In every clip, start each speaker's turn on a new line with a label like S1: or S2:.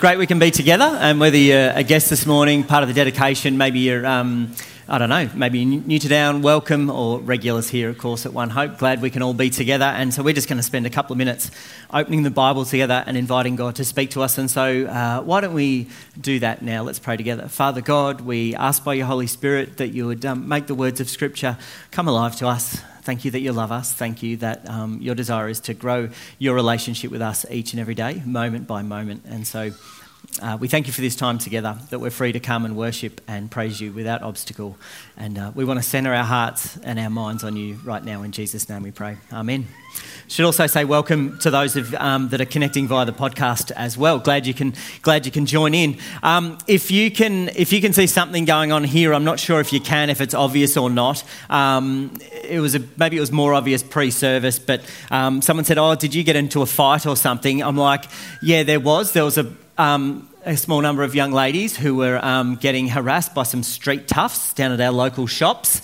S1: Great we can be together. And whether you're a guest this morning, part of the dedication, maybe you're, um, I don't know, maybe you're new to Down, welcome, or regulars here, of course, at One Hope. Glad we can all be together. And so we're just going to spend a couple of minutes opening the Bible together and inviting God to speak to us. And so uh, why don't we do that now? Let's pray together. Father God, we ask by your Holy Spirit that you would um, make the words of Scripture come alive to us. Thank you that you love us. Thank you that um, your desire is to grow your relationship with us each and every day, moment by moment. And so uh, we thank you for this time together, that we're free to come and worship and praise you without obstacle. And uh, we want to center our hearts and our minds on you right now. In Jesus' name we pray. Amen. Should also say welcome to those of, um, that are connecting via the podcast as well. Glad you can, glad you can join in. Um, if you can, if you can see something going on here, I'm not sure if you can, if it's obvious or not. Um, it was a, maybe it was more obvious pre-service, but um, someone said, "Oh, did you get into a fight or something?" I'm like, "Yeah, there was. There was a." Um, a small number of young ladies who were um, getting harassed by some street toughs down at our local shops.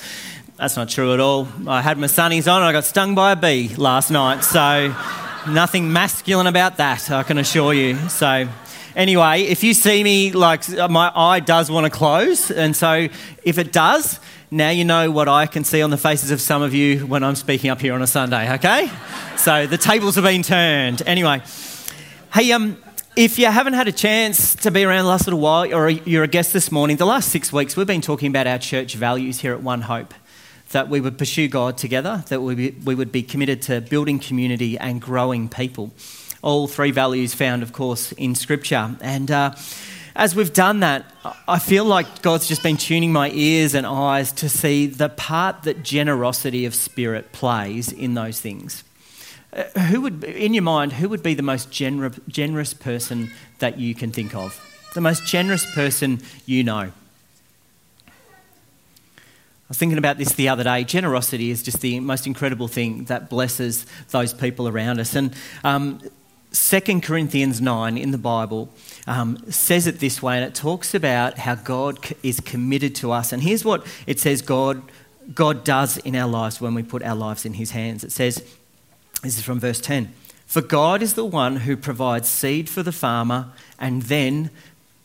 S1: That's not true at all. I had my sunnies on and I got stung by a bee last night, so nothing masculine about that, I can assure you. So, anyway, if you see me, like, my eye does want to close, and so if it does, now you know what I can see on the faces of some of you when I'm speaking up here on a Sunday, okay? so the tables have been turned. Anyway, hey, um, if you haven't had a chance to be around the last little while, or you're a guest this morning, the last six weeks we've been talking about our church values here at One Hope. That we would pursue God together, that we, we would be committed to building community and growing people. All three values found, of course, in Scripture. And uh, as we've done that, I feel like God's just been tuning my ears and eyes to see the part that generosity of spirit plays in those things. Uh, who would, in your mind, who would be the most gener- generous person that you can think of? The most generous person you know? I was thinking about this the other day. Generosity is just the most incredible thing that blesses those people around us. And um, 2 Corinthians 9 in the Bible um, says it this way, and it talks about how God is committed to us. And here's what it says God, God does in our lives when we put our lives in His hands. It says, this is from verse 10. For God is the one who provides seed for the farmer and then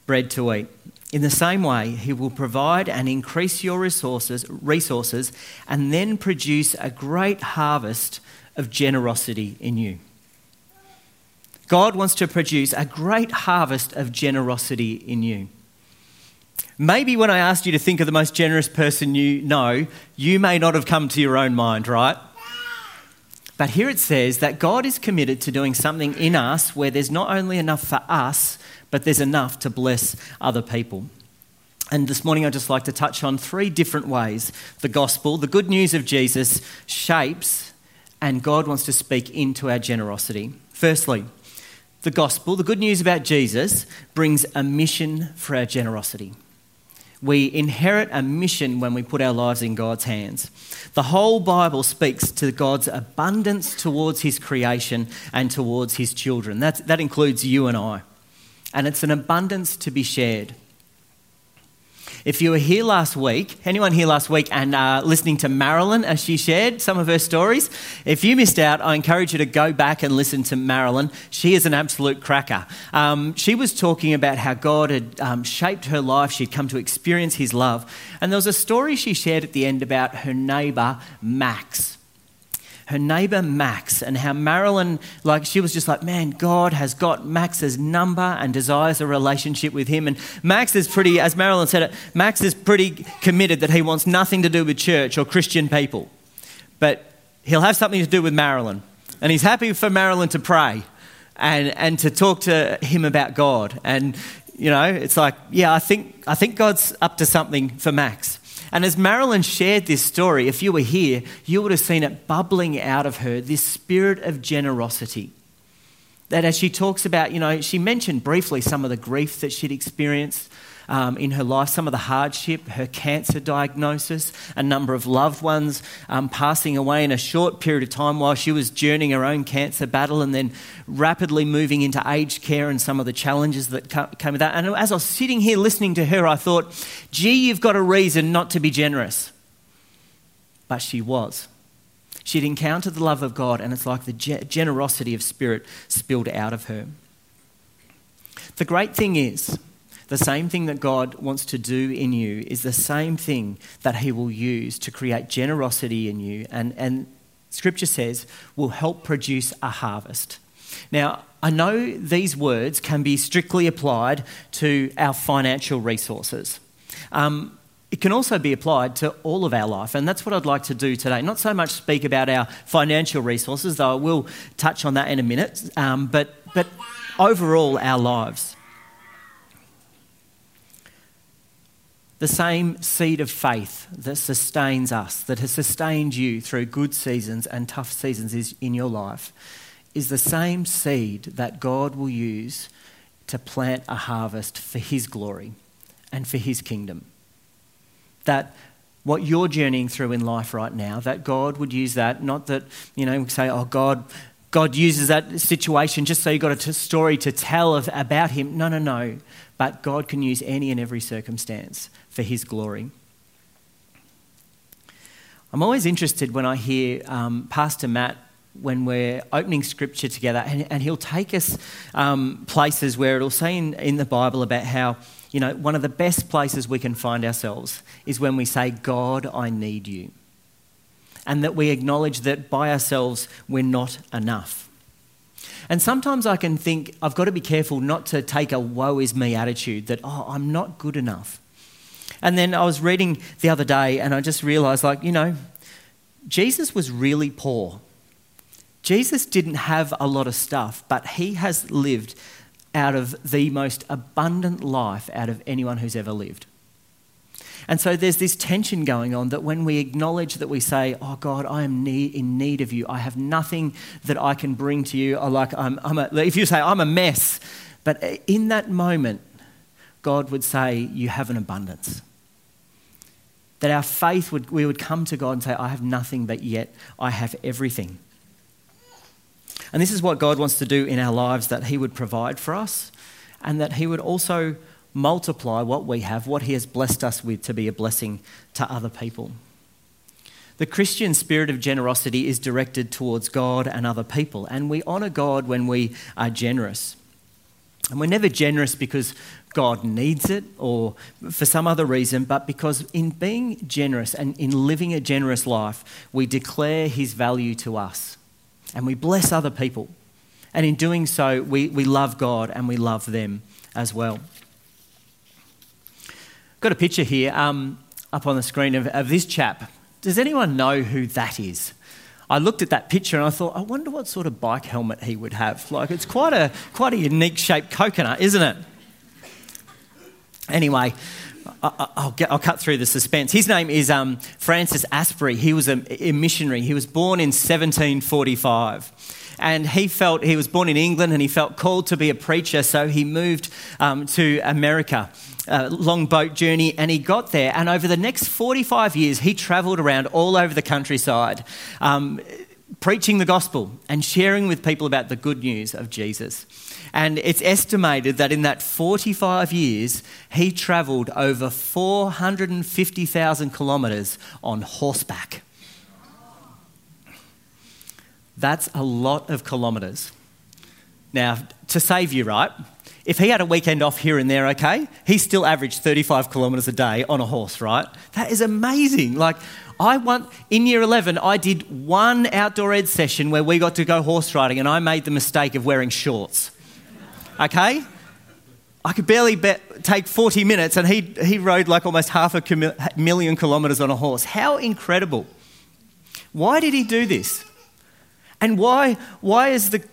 S1: bread to eat. In the same way, he will provide and increase your resources, resources and then produce a great harvest of generosity in you. God wants to produce a great harvest of generosity in you. Maybe when I asked you to think of the most generous person you know, you may not have come to your own mind, right? But here it says that God is committed to doing something in us where there's not only enough for us, but there's enough to bless other people. And this morning, I'd just like to touch on three different ways the gospel, the good news of Jesus, shapes and God wants to speak into our generosity. Firstly, the gospel, the good news about Jesus, brings a mission for our generosity. We inherit a mission when we put our lives in God's hands. The whole Bible speaks to God's abundance towards His creation and towards His children. That, that includes you and I. And it's an abundance to be shared. If you were here last week, anyone here last week and uh, listening to Marilyn as she shared some of her stories, if you missed out, I encourage you to go back and listen to Marilyn. She is an absolute cracker. Um, she was talking about how God had um, shaped her life, she'd come to experience His love. And there was a story she shared at the end about her neighbour, Max her neighbor Max and how Marilyn, like, she was just like, man, God has got Max's number and desires a relationship with him. And Max is pretty, as Marilyn said it, Max is pretty committed that he wants nothing to do with church or Christian people. But he'll have something to do with Marilyn. And he's happy for Marilyn to pray and, and to talk to him about God. And, you know, it's like, yeah, I think, I think God's up to something for Max. And as Marilyn shared this story, if you were here, you would have seen it bubbling out of her this spirit of generosity. That as she talks about, you know, she mentioned briefly some of the grief that she'd experienced um, in her life, some of the hardship, her cancer diagnosis, a number of loved ones um, passing away in a short period of time while she was journeying her own cancer battle and then rapidly moving into aged care and some of the challenges that came with that. And as I was sitting here listening to her, I thought, gee, you've got a reason not to be generous. But she was. She'd encountered the love of God, and it's like the generosity of spirit spilled out of her. The great thing is, the same thing that God wants to do in you is the same thing that He will use to create generosity in you. And, and Scripture says will help produce a harvest. Now, I know these words can be strictly applied to our financial resources. Um, it can also be applied to all of our life, and that's what I'd like to do today. Not so much speak about our financial resources, though I will touch on that in a minute, um, but, but overall, our lives. The same seed of faith that sustains us, that has sustained you through good seasons and tough seasons in your life, is the same seed that God will use to plant a harvest for His glory and for His kingdom. That what you're journeying through in life right now, that God would use that, not that, you know, we say, oh, God, God uses that situation just so you've got a story to tell of, about Him. No, no, no. But God can use any and every circumstance for His glory. I'm always interested when I hear um, Pastor Matt when we're opening scripture together, and, and he'll take us um, places where it'll say in, in the Bible about how, you know, one of the best places we can find ourselves is when we say, God, I need you. And that we acknowledge that by ourselves we're not enough. And sometimes I can think I've got to be careful not to take a woe is me attitude that, oh, I'm not good enough. And then I was reading the other day and I just realized, like, you know, Jesus was really poor. Jesus didn't have a lot of stuff, but he has lived out of the most abundant life out of anyone who's ever lived. And so there's this tension going on that when we acknowledge that we say, Oh God, I am in need of you, I have nothing that I can bring to you. Or like I'm, I'm a, if you say, I'm a mess, but uh, in that moment, God would say, You have an abundance. That our faith would, we would come to God and say, I have nothing, but yet I have everything. And this is what God wants to do in our lives that He would provide for us and that He would also multiply what we have, what He has blessed us with, to be a blessing to other people. The Christian spirit of generosity is directed towards God and other people, and we honour God when we are generous. And we're never generous because God needs it or for some other reason, but because in being generous and in living a generous life, we declare His value to us and we bless other people. And in doing so, we, we love God and we love them as well. Got a picture here um, up on the screen of, of this chap. Does anyone know who that is? I looked at that picture and I thought, I wonder what sort of bike helmet he would have. Like, it's quite a, quite a unique shaped coconut, isn't it? Anyway, I'll, get, I'll, cut through the suspense. His name is um, Francis Asbury. He was a, a, missionary. He was born in 1745. And he felt, he was born in England and he felt called to be a preacher, so he moved um, to America. A long boat journey, and he got there. And over the next 45 years, he travelled around all over the countryside, um, preaching the gospel and sharing with people about the good news of Jesus. And it's estimated that in that 45 years, he travelled over 450,000 kilometres on horseback. That's a lot of kilometres. Now, to save you, right? If he had a weekend off here and there, okay, he still averaged 35 kilometres a day on a horse, right? That is amazing. Like, I want, in year 11, I did one outdoor ed session where we got to go horse riding and I made the mistake of wearing shorts okay? I could barely take 40 minutes and he, he rode like almost half a million kilometres on a horse. How incredible. Why did he do this? And why, why is the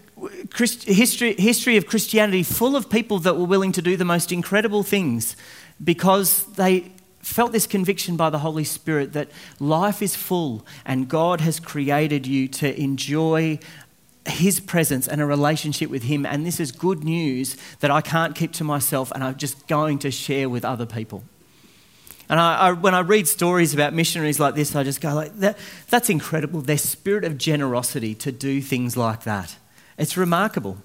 S1: Christ, history, history of Christianity full of people that were willing to do the most incredible things? Because they felt this conviction by the Holy Spirit that life is full and God has created you to enjoy his presence and a relationship with him. And this is good news that I can't keep to myself and I'm just going to share with other people. And I, I, when I read stories about missionaries like this, I just go like, that, that's incredible. Their spirit of generosity to do things like that. It's remarkable.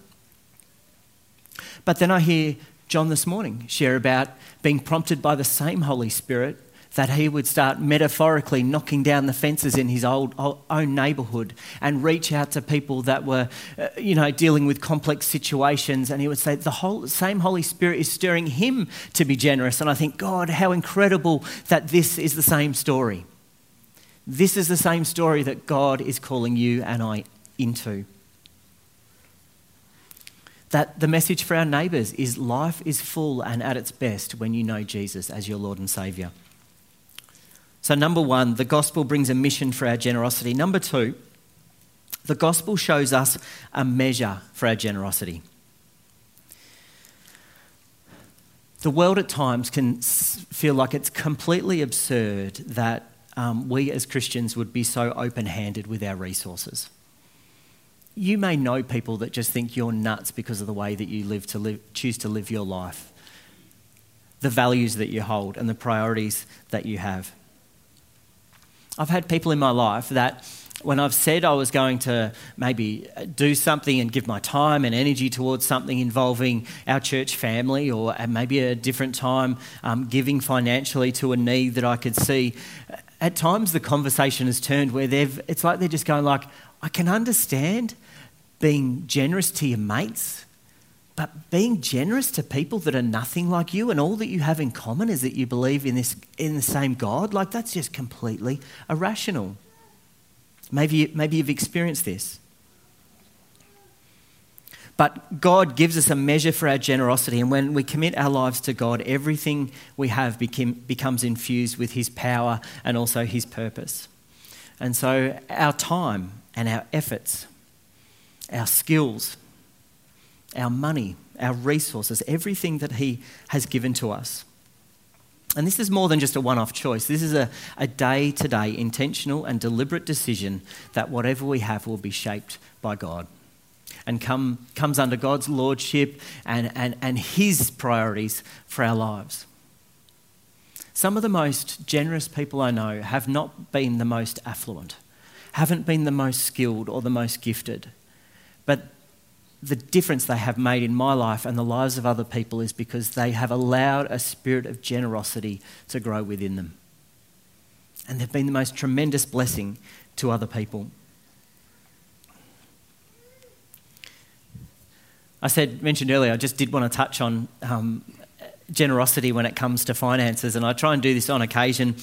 S1: But then I hear John this morning share about being prompted by the same Holy Spirit that he would start metaphorically knocking down the fences in his old, own neighbourhood and reach out to people that were, uh, you know, dealing with complex situations. And he would say, the whole, same Holy Spirit is stirring him to be generous. And I think, God, how incredible that this is the same story. This is the same story that God is calling you and I into. That the message for our neighbours is life is full and at its best when you know Jesus as your Lord and Saviour. So, number one, the gospel brings a mission for our generosity. Number two, the gospel shows us a measure for our generosity. The world at times can feel like it's completely absurd that um, we as Christians would be so open handed with our resources. You may know people that just think you're nuts because of the way that you live to live, choose to live your life, the values that you hold, and the priorities that you have. I've had people in my life that when I've said I was going to maybe do something and give my time and energy towards something involving our church family or maybe a different time um, giving financially to a need that I could see, at times the conversation has turned where they've, it's like they're just going like, I can understand being generous to your mates but being generous to people that are nothing like you and all that you have in common is that you believe in, this, in the same God, like that's just completely irrational. Maybe, maybe you've experienced this. But God gives us a measure for our generosity, and when we commit our lives to God, everything we have became, becomes infused with His power and also His purpose. And so our time and our efforts, our skills, our money, our resources, everything that He has given to us. And this is more than just a one off choice. This is a day to day intentional and deliberate decision that whatever we have will be shaped by God and come, comes under God's lordship and, and, and His priorities for our lives. Some of the most generous people I know have not been the most affluent, haven't been the most skilled or the most gifted, but the difference they have made in my life and the lives of other people is because they have allowed a spirit of generosity to grow within them. And they've been the most tremendous blessing to other people. I said, mentioned earlier, I just did want to touch on um, generosity when it comes to finances, and I try and do this on occasion.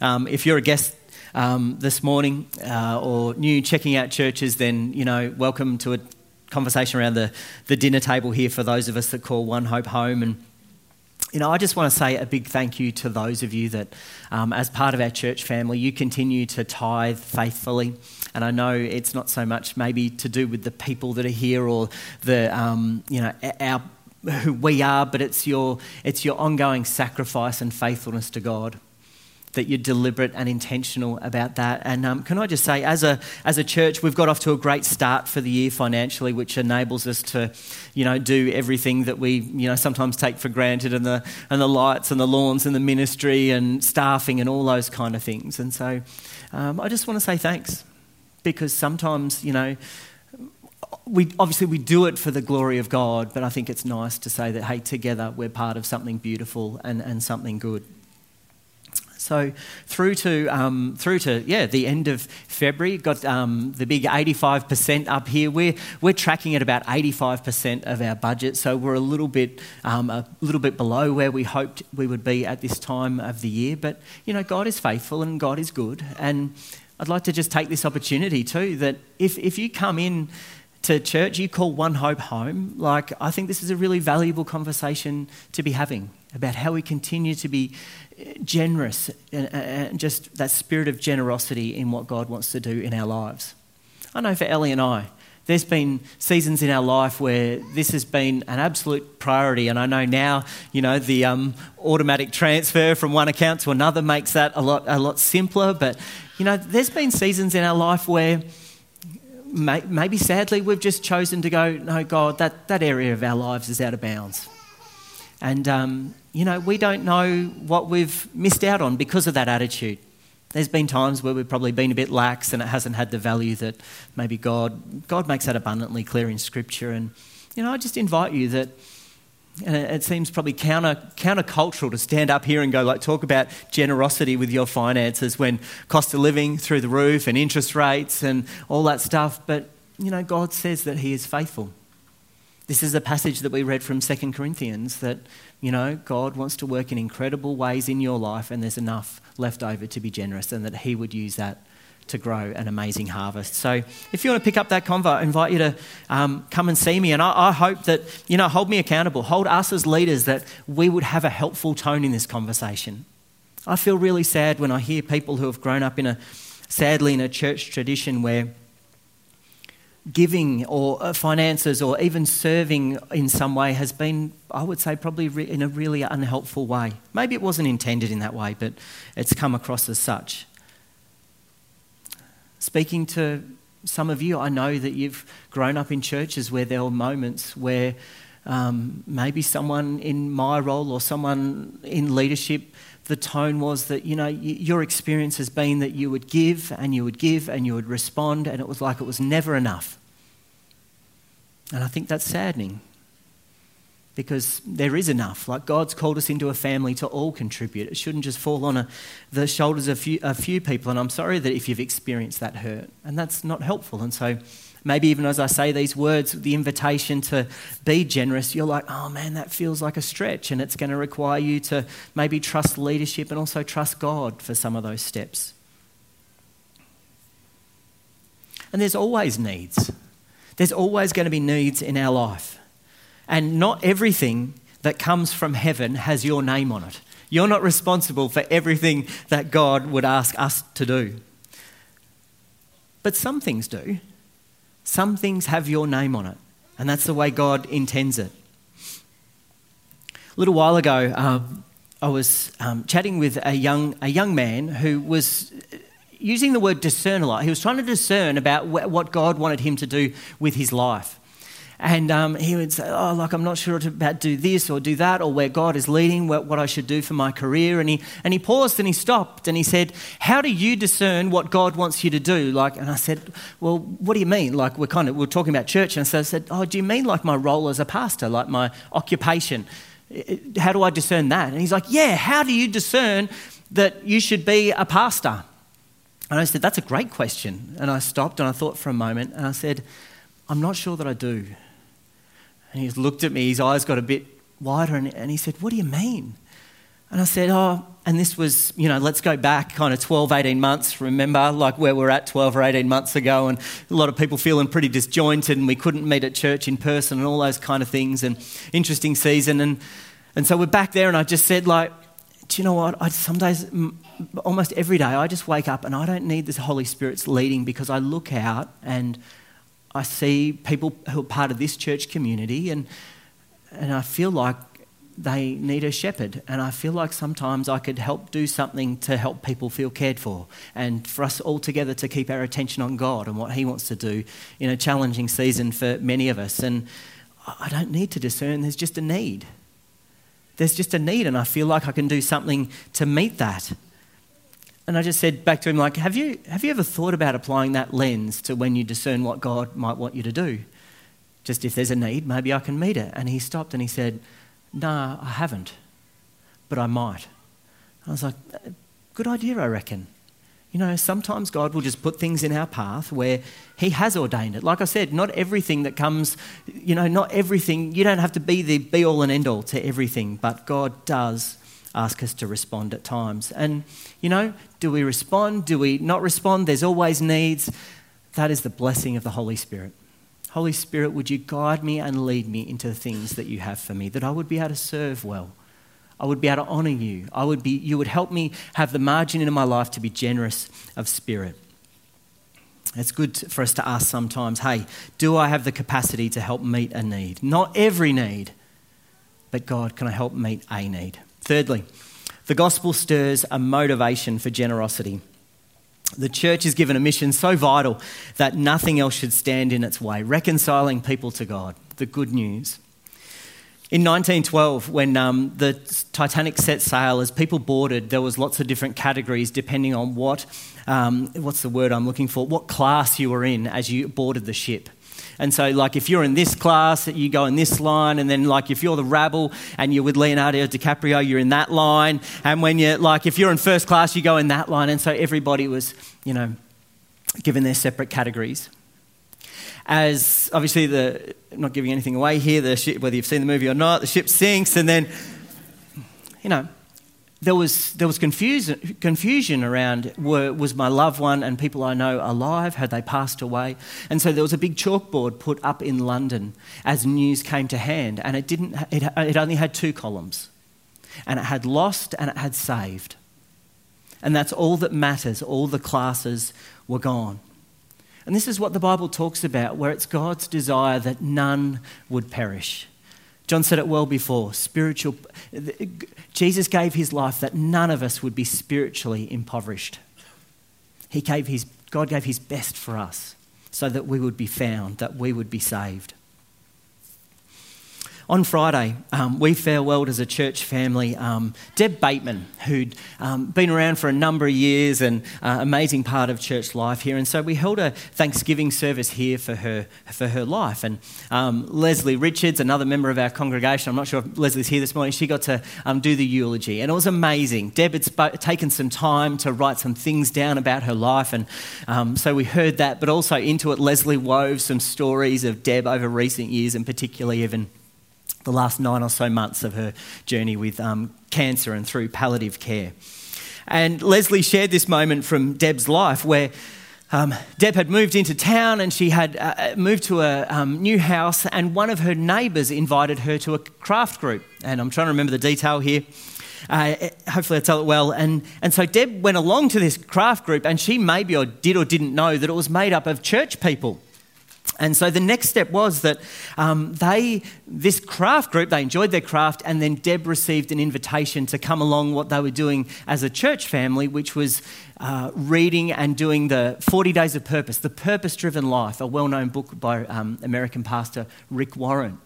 S1: Um, if you're a guest um, this morning uh, or new checking out churches, then you know, welcome to a conversation around the, the dinner table here for those of us that call One Hope home. And, you know, I just want to say a big thank you to those of you that, um, as part of our church family, you continue to tithe faithfully. And I know it's not so much maybe to do with the people that are here or the, um, you know, our, who we are, but it's your, it's your ongoing sacrifice and faithfulness to God that you're deliberate and intentional about that. And um, can I just say, as a, as a church, we've got off to a great start for the year financially, which enables us to, you know, do everything that we, you know, sometimes take for granted and the, and the lights and the lawns and the ministry and staffing and all those kind of things. And so um, I just want to say thanks because sometimes, you know, we, obviously we do it for the glory of God, but I think it's nice to say that, hey, together we're part of something beautiful and, and something good. So through to um, through to yeah the end of February, got um, the big 85% up here. We're we're tracking at about 85% of our budget, so we're a little bit um, a little bit below where we hoped we would be at this time of the year. But you know, God is faithful and God is good, and I'd like to just take this opportunity too that if if you come in to church, you call One Hope home. Like, I think this is a really valuable conversation to be having about how we continue to be generous and, and just that spirit of generosity in what God wants to do in our lives. I know for Ellie and I, there's been seasons in our life where this has been an absolute priority, and I know now, you know, the um, automatic transfer from one account to another makes that a lot, a lot simpler. But you know, there's been seasons in our life where may, maybe sadly we've just chosen to go, no, God, that, that area of our lives is out of bounds. And, um, you know, we don't know what we've missed out on because of that attitude. There's been times where we've probably been a bit lax and it hasn't had the value that maybe God, God makes that abundantly clear in Scripture. And, you know, I just invite you that and it seems probably counter countercultural to stand up here and go like talk about generosity with your finances when cost of living through the roof and interest rates and all that stuff. But you know, God says that He is faithful. This is a passage that we read from 2 Corinthians that, you know, God wants to work in incredible ways in your life and there's enough left over to be generous and that He would use that to grow an amazing harvest. So if you want to pick up that convo, I invite you to um, come and see me. And I, I, hope that, you know, hold me accountable, hold us as leaders that we would have a helpful tone in this conversation. I feel really sad when I hear people who have grown up in a, sadly, in a church tradition where giving or uh, finances or even serving in some way has been, I would say, probably in a really unhelpful way. Maybe it wasn't intended in that way, but it's come across as such. Speaking to some of you, I know that you've grown up in churches where there were moments where um, maybe someone in my role or someone in leadership, the tone was that, you know, your experience has been that you would give and you would give and you would respond, and it was like it was never enough. And I think that's saddening because there is enough. Like God's called us into a family to all contribute. It shouldn't just fall on a, the shoulders of few, a few people. And I'm sorry that if you've experienced that hurt, and that's not helpful. And so maybe even as I say these words, the invitation to be generous, you're like, oh man, that feels like a stretch. And it's going to require you to maybe trust leadership and also trust God for some of those steps. And there's always needs. There's always going to be needs in our life. And not everything that comes from heaven has your name on it. You're not responsible for everything that God would ask us to do. But some things do. Some things have your name on it. And that's the way God intends it. A little while ago, um, I was um, chatting with a young, a young man who was using the word discern a lot. He was trying to discern about what God wanted him to do with his life. And um, he would say, Oh, like, I'm not sure about do this or do that, or where God is leading, what, what I should do for my career. And he, and he paused and he stopped and he said, How do you discern what God wants you to do? Like, and I said, Well, what do you mean? Like, we're kind of, we're talking about church. And so I said, Oh, do you mean like my role as a pastor, like my occupation? How do I discern that? And he's like, Yeah, how do you discern that you should be a pastor? And I said, That's a great question. And I stopped and I thought for a moment and I said, I'm not sure that I do. And he looked at me, his eyes got a bit wider, and, and he said, What do you mean? And I said, Oh, and this was, you know, let's go back kind of 12, 18 months, remember, like where we're at 12 or 18 months ago, and a lot of people feeling pretty disjointed, and we couldn't meet at church in person, and all those kind of things, and interesting season. And, and so we're back there, and I just said, like, do you know what? I, some days, almost every day, I just wake up and I don't need the Holy Spirit's leading because I look out and I see people who are part of this church community, and, and I feel like they need a shepherd. And I feel like sometimes I could help do something to help people feel cared for, and for us all together to keep our attention on God and what He wants to do in a challenging season for many of us. And I don't need to discern, there's just a need. There's just a need, and I feel like I can do something to meet that. And I just said back to him, like, have you, have you ever thought about applying that lens to when you discern what God might want you to do? Just if there's a need, maybe I can meet it. And he stopped and he said, Nah, I haven't, but I might. I was like, uh, Good idea, I reckon. You know, sometimes God will just put things in our path where He has ordained it. Like I said, not everything that comes, you know, not everything, you don't have to be the be all and end all to everything, but God does ask us to respond at times. And, you know, do we respond? Do we not respond? There's always needs. That is the blessing of the Holy Spirit. Holy Spirit, would you guide me and lead me into the things that you have for me, that I would be able to serve well. I would be able to honour you. I would be, you would help me have the margin in my life to be generous of spirit. It's good for us to ask sometimes, hey, do I have the capacity to help meet a need? Not every need, but God, can I help meet a need? Thirdly, the gospel stirs a motivation for generosity. The church is given a mission so vital that nothing else should stand in its way, reconciling people to God, the good news. In 1912, when um, the Titanic set sail, as people boarded, there was lots of different categories depending on what, um, what's the word I'm looking for, what class you were in as you boarded the ship. And so, like, if you're in this class, you go in this line. And then, like, if you're the rabble and you're with Leonardo DiCaprio, you're in that line. And when you're, like, if you're in first class, you go in that line. And so everybody was, you know, given their separate categories. As obviously, the, not giving anything away here, the ship, whether you've seen the movie or not, the ship sinks. And then, you know, there was, there was confusion, confusion around were, was my loved one and people I know alive? Had they passed away? And so there was a big chalkboard put up in London as news came to hand, and it, didn't, it, it only had two columns. And it had lost and it had saved. And that's all that matters. All the classes were gone. And this is what the Bible talks about, where it's God's desire that none would perish. John said it well before spiritual. Jesus gave his life that none of us would be spiritually impoverished. He gave his, God gave his best for us so that we would be found, that we would be saved. On Friday, um, we farewelled as a church family um, Deb Bateman, who'd um, been around for a number of years and uh, amazing part of church life here. And so we held a Thanksgiving service here for her for her life. And um, Leslie Richards, another member of our congregation, I'm not sure if Leslie's here this morning, she got to um, do the eulogy, and it was amazing. Deb had sp- taken some time to write some things down about her life, and so we heard that. But also into it, Leslie wove some stories of Deb over recent years, and particularly even the last nine or so months of her journey with um, cancer and through palliative care. And Leslie shared this moment from Deb's life where um, Deb had moved into town and she had uh, moved to a um, new house, and one of her neighbours invited her to a craft group. And I'm trying to remember the detail here. Uh, hopefully, I tell it well. And, and so Deb went along to this craft group, and she maybe or did or didn't know that it was made up of church people. And so the next step was that um, they, this craft group, they enjoyed their craft, and then Deb received an invitation to come along what they were doing as a church family, which was uh, reading and doing the 40 Days of Purpose, The Purpose Driven Life, a well known book by um, American pastor Rick Warren.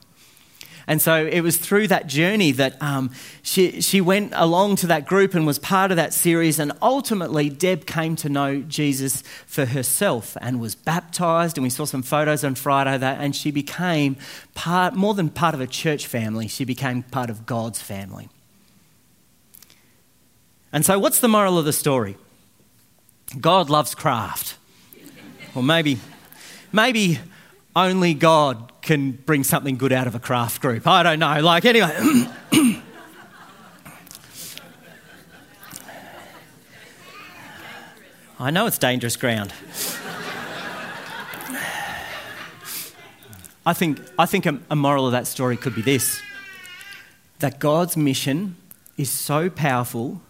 S1: And so it was through that journey that um, she, she went along to that group and was part of that series. And ultimately, Deb came to know Jesus for herself and was baptized. And we saw some photos on Friday that, and she became part, more than part of a church family, she became part of God's family. And so, what's the moral of the story? God loves craft. or maybe, maybe only God can bring something good out of a craft group. I don't know. Like, anyway. I know it's dangerous ground. I think, I think a, a moral of that story could be this that God's mission is so powerful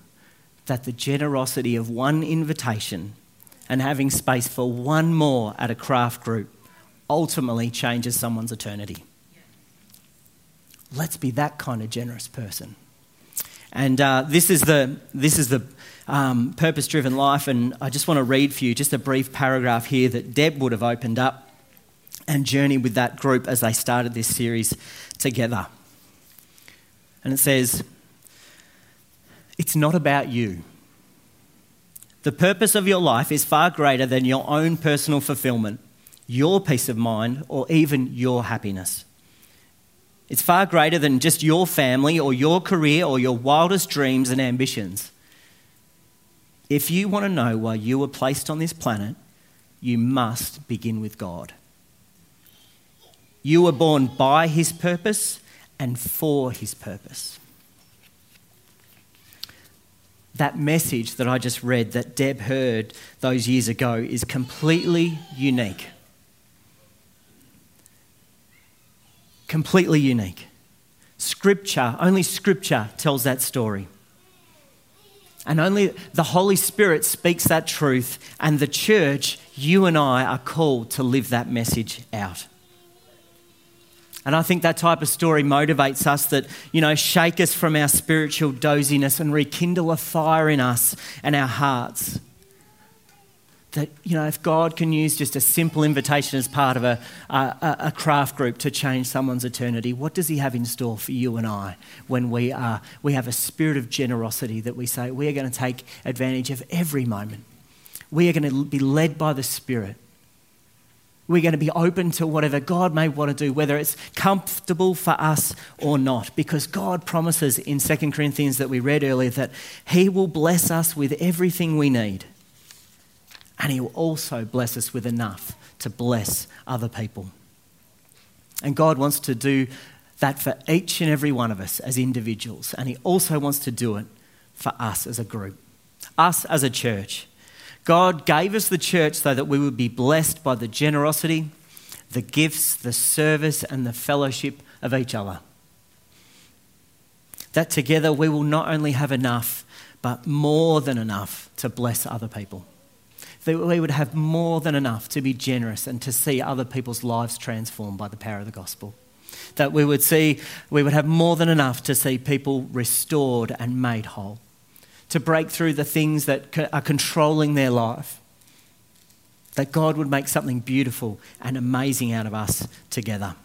S1: that the generosity of one invitation and having space for one more at a craft group ultimately changes someone's eternity. Let's be that kind of generous person. And uh, this is the, this is the um, purpose driven life. And I just want to read for you just a brief paragraph here that Deb would have opened up and journeyed with that group as they started this series together. And it says, It's not about you. The purpose of your life is far greater than your own personal fulfillment your peace of mind, or even your happiness. It's far greater than just your family or your career or your wildest dreams and ambitions. If you want to know why you were placed on this planet, you must begin with God. You were born by His purpose and for His purpose. That message that I just read that Deb heard those years ago is completely unique. Completely unique. Scripture, only Scripture tells that story. And only the Holy Spirit speaks that truth, and the church, you and I, are called to live that message out. And I think that type of story motivates us that, you know, shake us from our spiritual doziness and rekindle a fire in us and our hearts that, you know, if God can use just a simple invitation as part of a, a, a, craft group to change someone's eternity, what does He have in store for you and I when we, are, we have a spirit of generosity that we say we are going to take advantage of every moment? We are going to be led by the Spirit We're going to be open to whatever God may want to do, whether it's comfortable for us or not, because God promises in 2 Corinthians that we read earlier that He will bless us with everything we need. And He will also bless us with enough to bless other people. And God wants to do that for each and every one of us as individuals. And He also wants to do it for us as a group, us as a church. God gave us the church so that we would be blessed by the generosity, the gifts, the service, and the fellowship of each other. That together we will not only have enough, but more than enough to bless other people. That we would have more than enough to be generous and to see other people's lives transformed by the power of the gospel. That we would see, we would have more than enough to see people restored and made whole to break through the things that are controlling their life. That God would make something beautiful and amazing out of us together.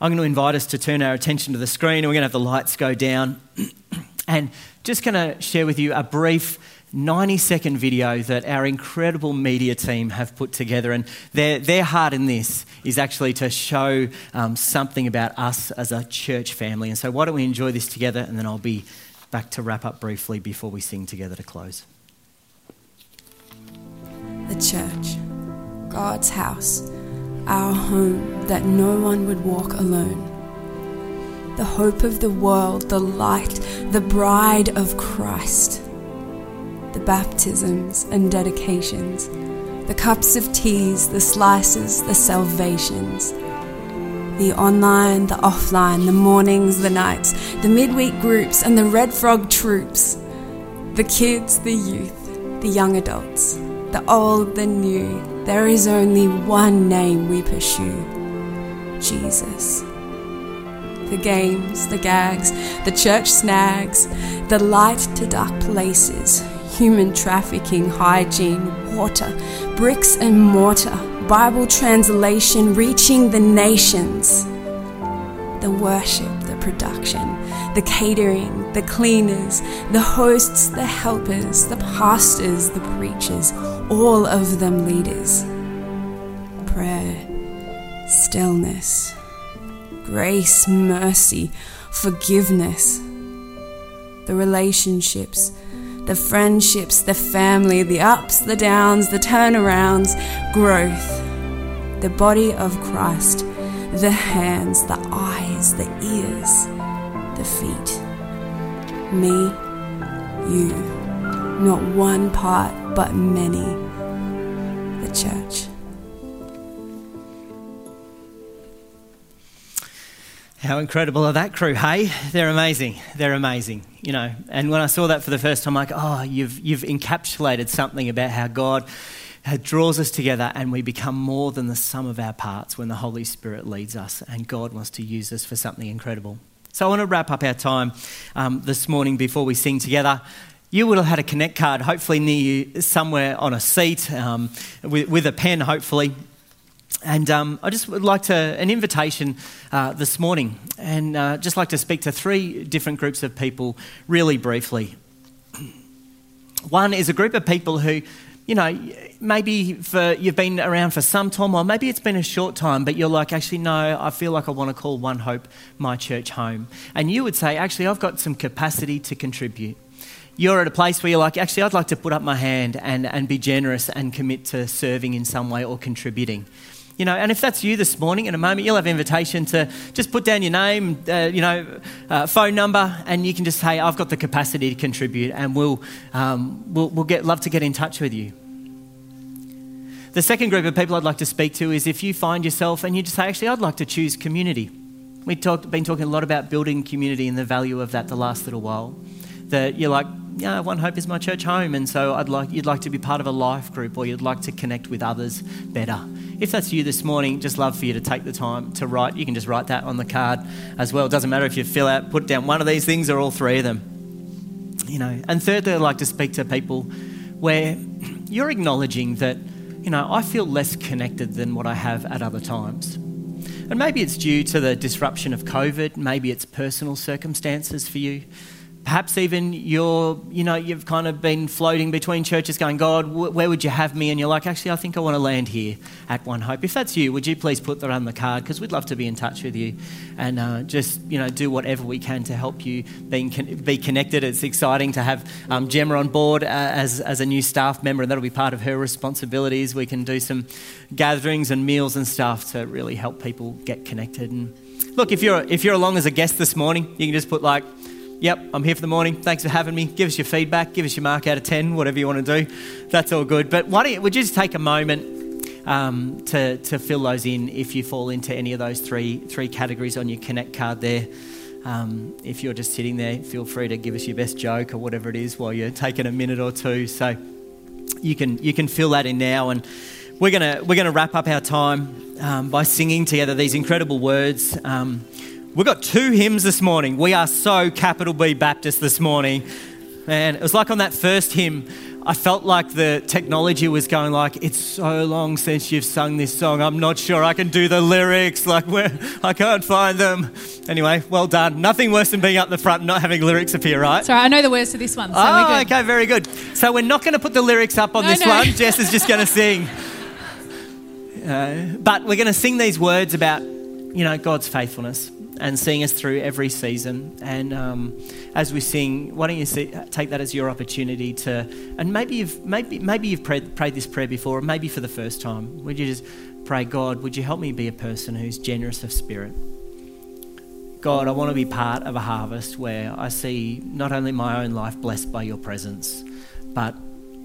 S1: I'm going to invite us to turn our attention to the screen and we're going to have the lights go down. and just going to share with you a brief 90 second video that our incredible media team have put together. And their, their heart in this is actually to show um, something about us as a church family. And so, why don't we enjoy this together and then I'll be back to wrap up briefly before we sing together to close.
S2: The church, God's house, our home that no one would walk alone. The hope of the world, the light, the bride of Christ. The baptisms and dedications, the cups of teas, the slices, the salvations the online, the offline, the mornings, the nights, the midweek groups, and the Red Frog troops. The kids, the youth, the young adults, the old, the new. There is only one name we pursue Jesus. The games, the gags, the church snags, the light to dark places, human trafficking, hygiene, water, bricks and mortar Bible translation reaching the nations. The worship, the production, the catering, the cleaners, the hosts, the helpers, the pastors, the preachers, all of them leaders. Prayer, stillness, grace, mercy, forgiveness, the relationships the friendships, the family, the ups, the downs, the turnarounds, growth, the body of Christ, the hands, the eyes, the ears, the feet. Me, you, not one part, but many, the church.
S1: How incredible are that crew, hey? They're amazing. They're amazing, you know. And when I saw that for the first time, I'm like, oh, you've, you've encapsulated something about how God draws us together and we become more than the sum of our parts when the Holy Spirit leads us and God wants to use us for something incredible. So I want to wrap up our time um, this morning before we sing together. You would have had a Connect card, hopefully near you, somewhere on a seat um, with, with a pen, hopefully. And um, I just would like to, an invitation uh, this morning, and uh, just like to speak to three different groups of people really briefly. One is a group of people who, you know, maybe for, you've been around for some time, or maybe it's been a short time, but you're like, actually, no, I feel like I want to call One Hope my church home. And you would say, actually, I've got some capacity to contribute you're at a place where you're like, actually, I'd like to put up my hand and, and be generous and commit to serving in some way or contributing. You know, and if that's you this morning, in a moment, you'll have invitation to just put down your name, uh, you know, uh, phone number, and you can just say, "I've got the capacity to contribute," and we'll um, we'll, we'll get love to get in touch with you. The second group of people I'd like to speak to is if you find yourself and you just say, "Actually, I'd like to choose community." We've talked, been talking a lot about building community and the value of that the last little while. That you're like, yeah, One Hope is my church home, and so I'd like you'd like to be part of a life group, or you'd like to connect with others better. If that's you this morning, just love for you to take the time to write. You can just write that on the card as well. It doesn't matter if you fill out, put down one of these things or all three of them. You know. And thirdly, I'd like to speak to people where you're acknowledging that, you know, I feel less connected than what I have at other times. And maybe it's due to the disruption of COVID, maybe it's personal circumstances for you. Perhaps even you're, you know, you've kind of been floating between churches going, God, where would you have me? And you're like, actually, I think I want to land here at One Hope. If that's you, would you please put that on the card? Because we'd love to be in touch with you and uh, just, you know, do whatever we can to help you being, be connected. It's exciting to have um, Gemma on board uh, as, as a new staff member, and that'll be part of her responsibilities. We can do some gatherings and meals and stuff to really help people get connected. And look, if you're, if you're along as a guest this morning, you can just put like, Yep, I'm here for the morning. Thanks for having me. Give us your feedback. Give us your mark out of 10, whatever you want to do. That's all good. But why don't you, would you just take a moment um, to, to fill those in if you fall into any of those three, three categories on your Connect card there? Um, if you're just sitting there, feel free to give us your best joke or whatever it is while you're taking a minute or two. So you can, you can fill that in now. And we're going we're gonna wrap up our time um, by singing together these incredible words. Um, We've got two hymns this morning. We are so capital B Baptist this morning. Man, it was like on that first hymn, I felt like the technology was going like, it's so long since you've sung this song. I'm not sure I can do the lyrics. Like, where I can't find them. Anyway, well done. Nothing worse than being up the front and not having lyrics appear, right?
S3: Sorry, I know the words to this one. So
S1: oh, okay, very good. So we're not going to put the lyrics up on
S3: No,
S1: this
S3: no.
S1: one. Jess is just going to sing. Uh, but we're going to sing these words about, you know, God's faithfulness and seeing us through every season. And um, as we sing, why don't you see, take that as your opportunity to, and maybe you've maybe maybe you've prayed, prayed this prayer before, or maybe for the first time. Would you just pray, God, would you help me be a person who's generous of spirit? God, I want to be part of a harvest where I see not only my own life blessed by your presence, but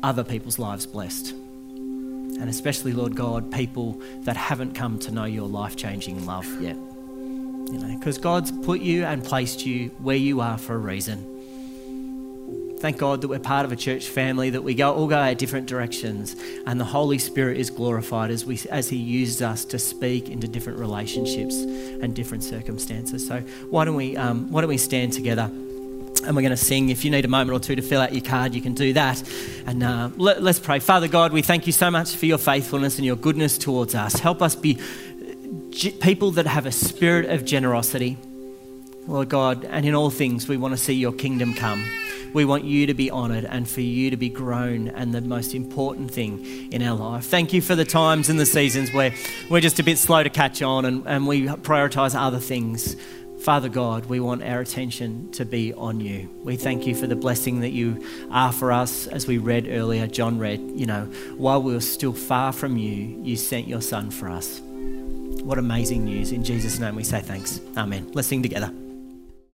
S1: other people's lives blessed. And especially, Lord God, people that haven't come to know your life changing love yet. You know, because God's put you and placed you where you are for a reason. Thank God that we're part of a church family, that we go all go our different directions, and the Holy Spirit is glorified as we as He uses us to speak into different relationships and different circumstances. So why don't we um, why don't we stand together? And we're going to sing. If you need a moment or two to fill out your card, you can do that. And uh, let, let's pray. Father God, we thank you so much for your faithfulness and your goodness towards us. Help us be people that have a spirit of generosity, Lord God, and in all things we want to see your kingdom come. We want you to be honoured and for you to be grown and the most important thing in our life. Thank you for the times and the seasons where we're just a bit slow to catch on and, and we prioritise other things. Father God, we want our attention to be on you. We thank you for the blessing that you are for us. As we read earlier, John read, you know, while we were still far from you, you sent your son for us. What amazing news. In Jesus' name we say thanks. Amen. Let's sing together.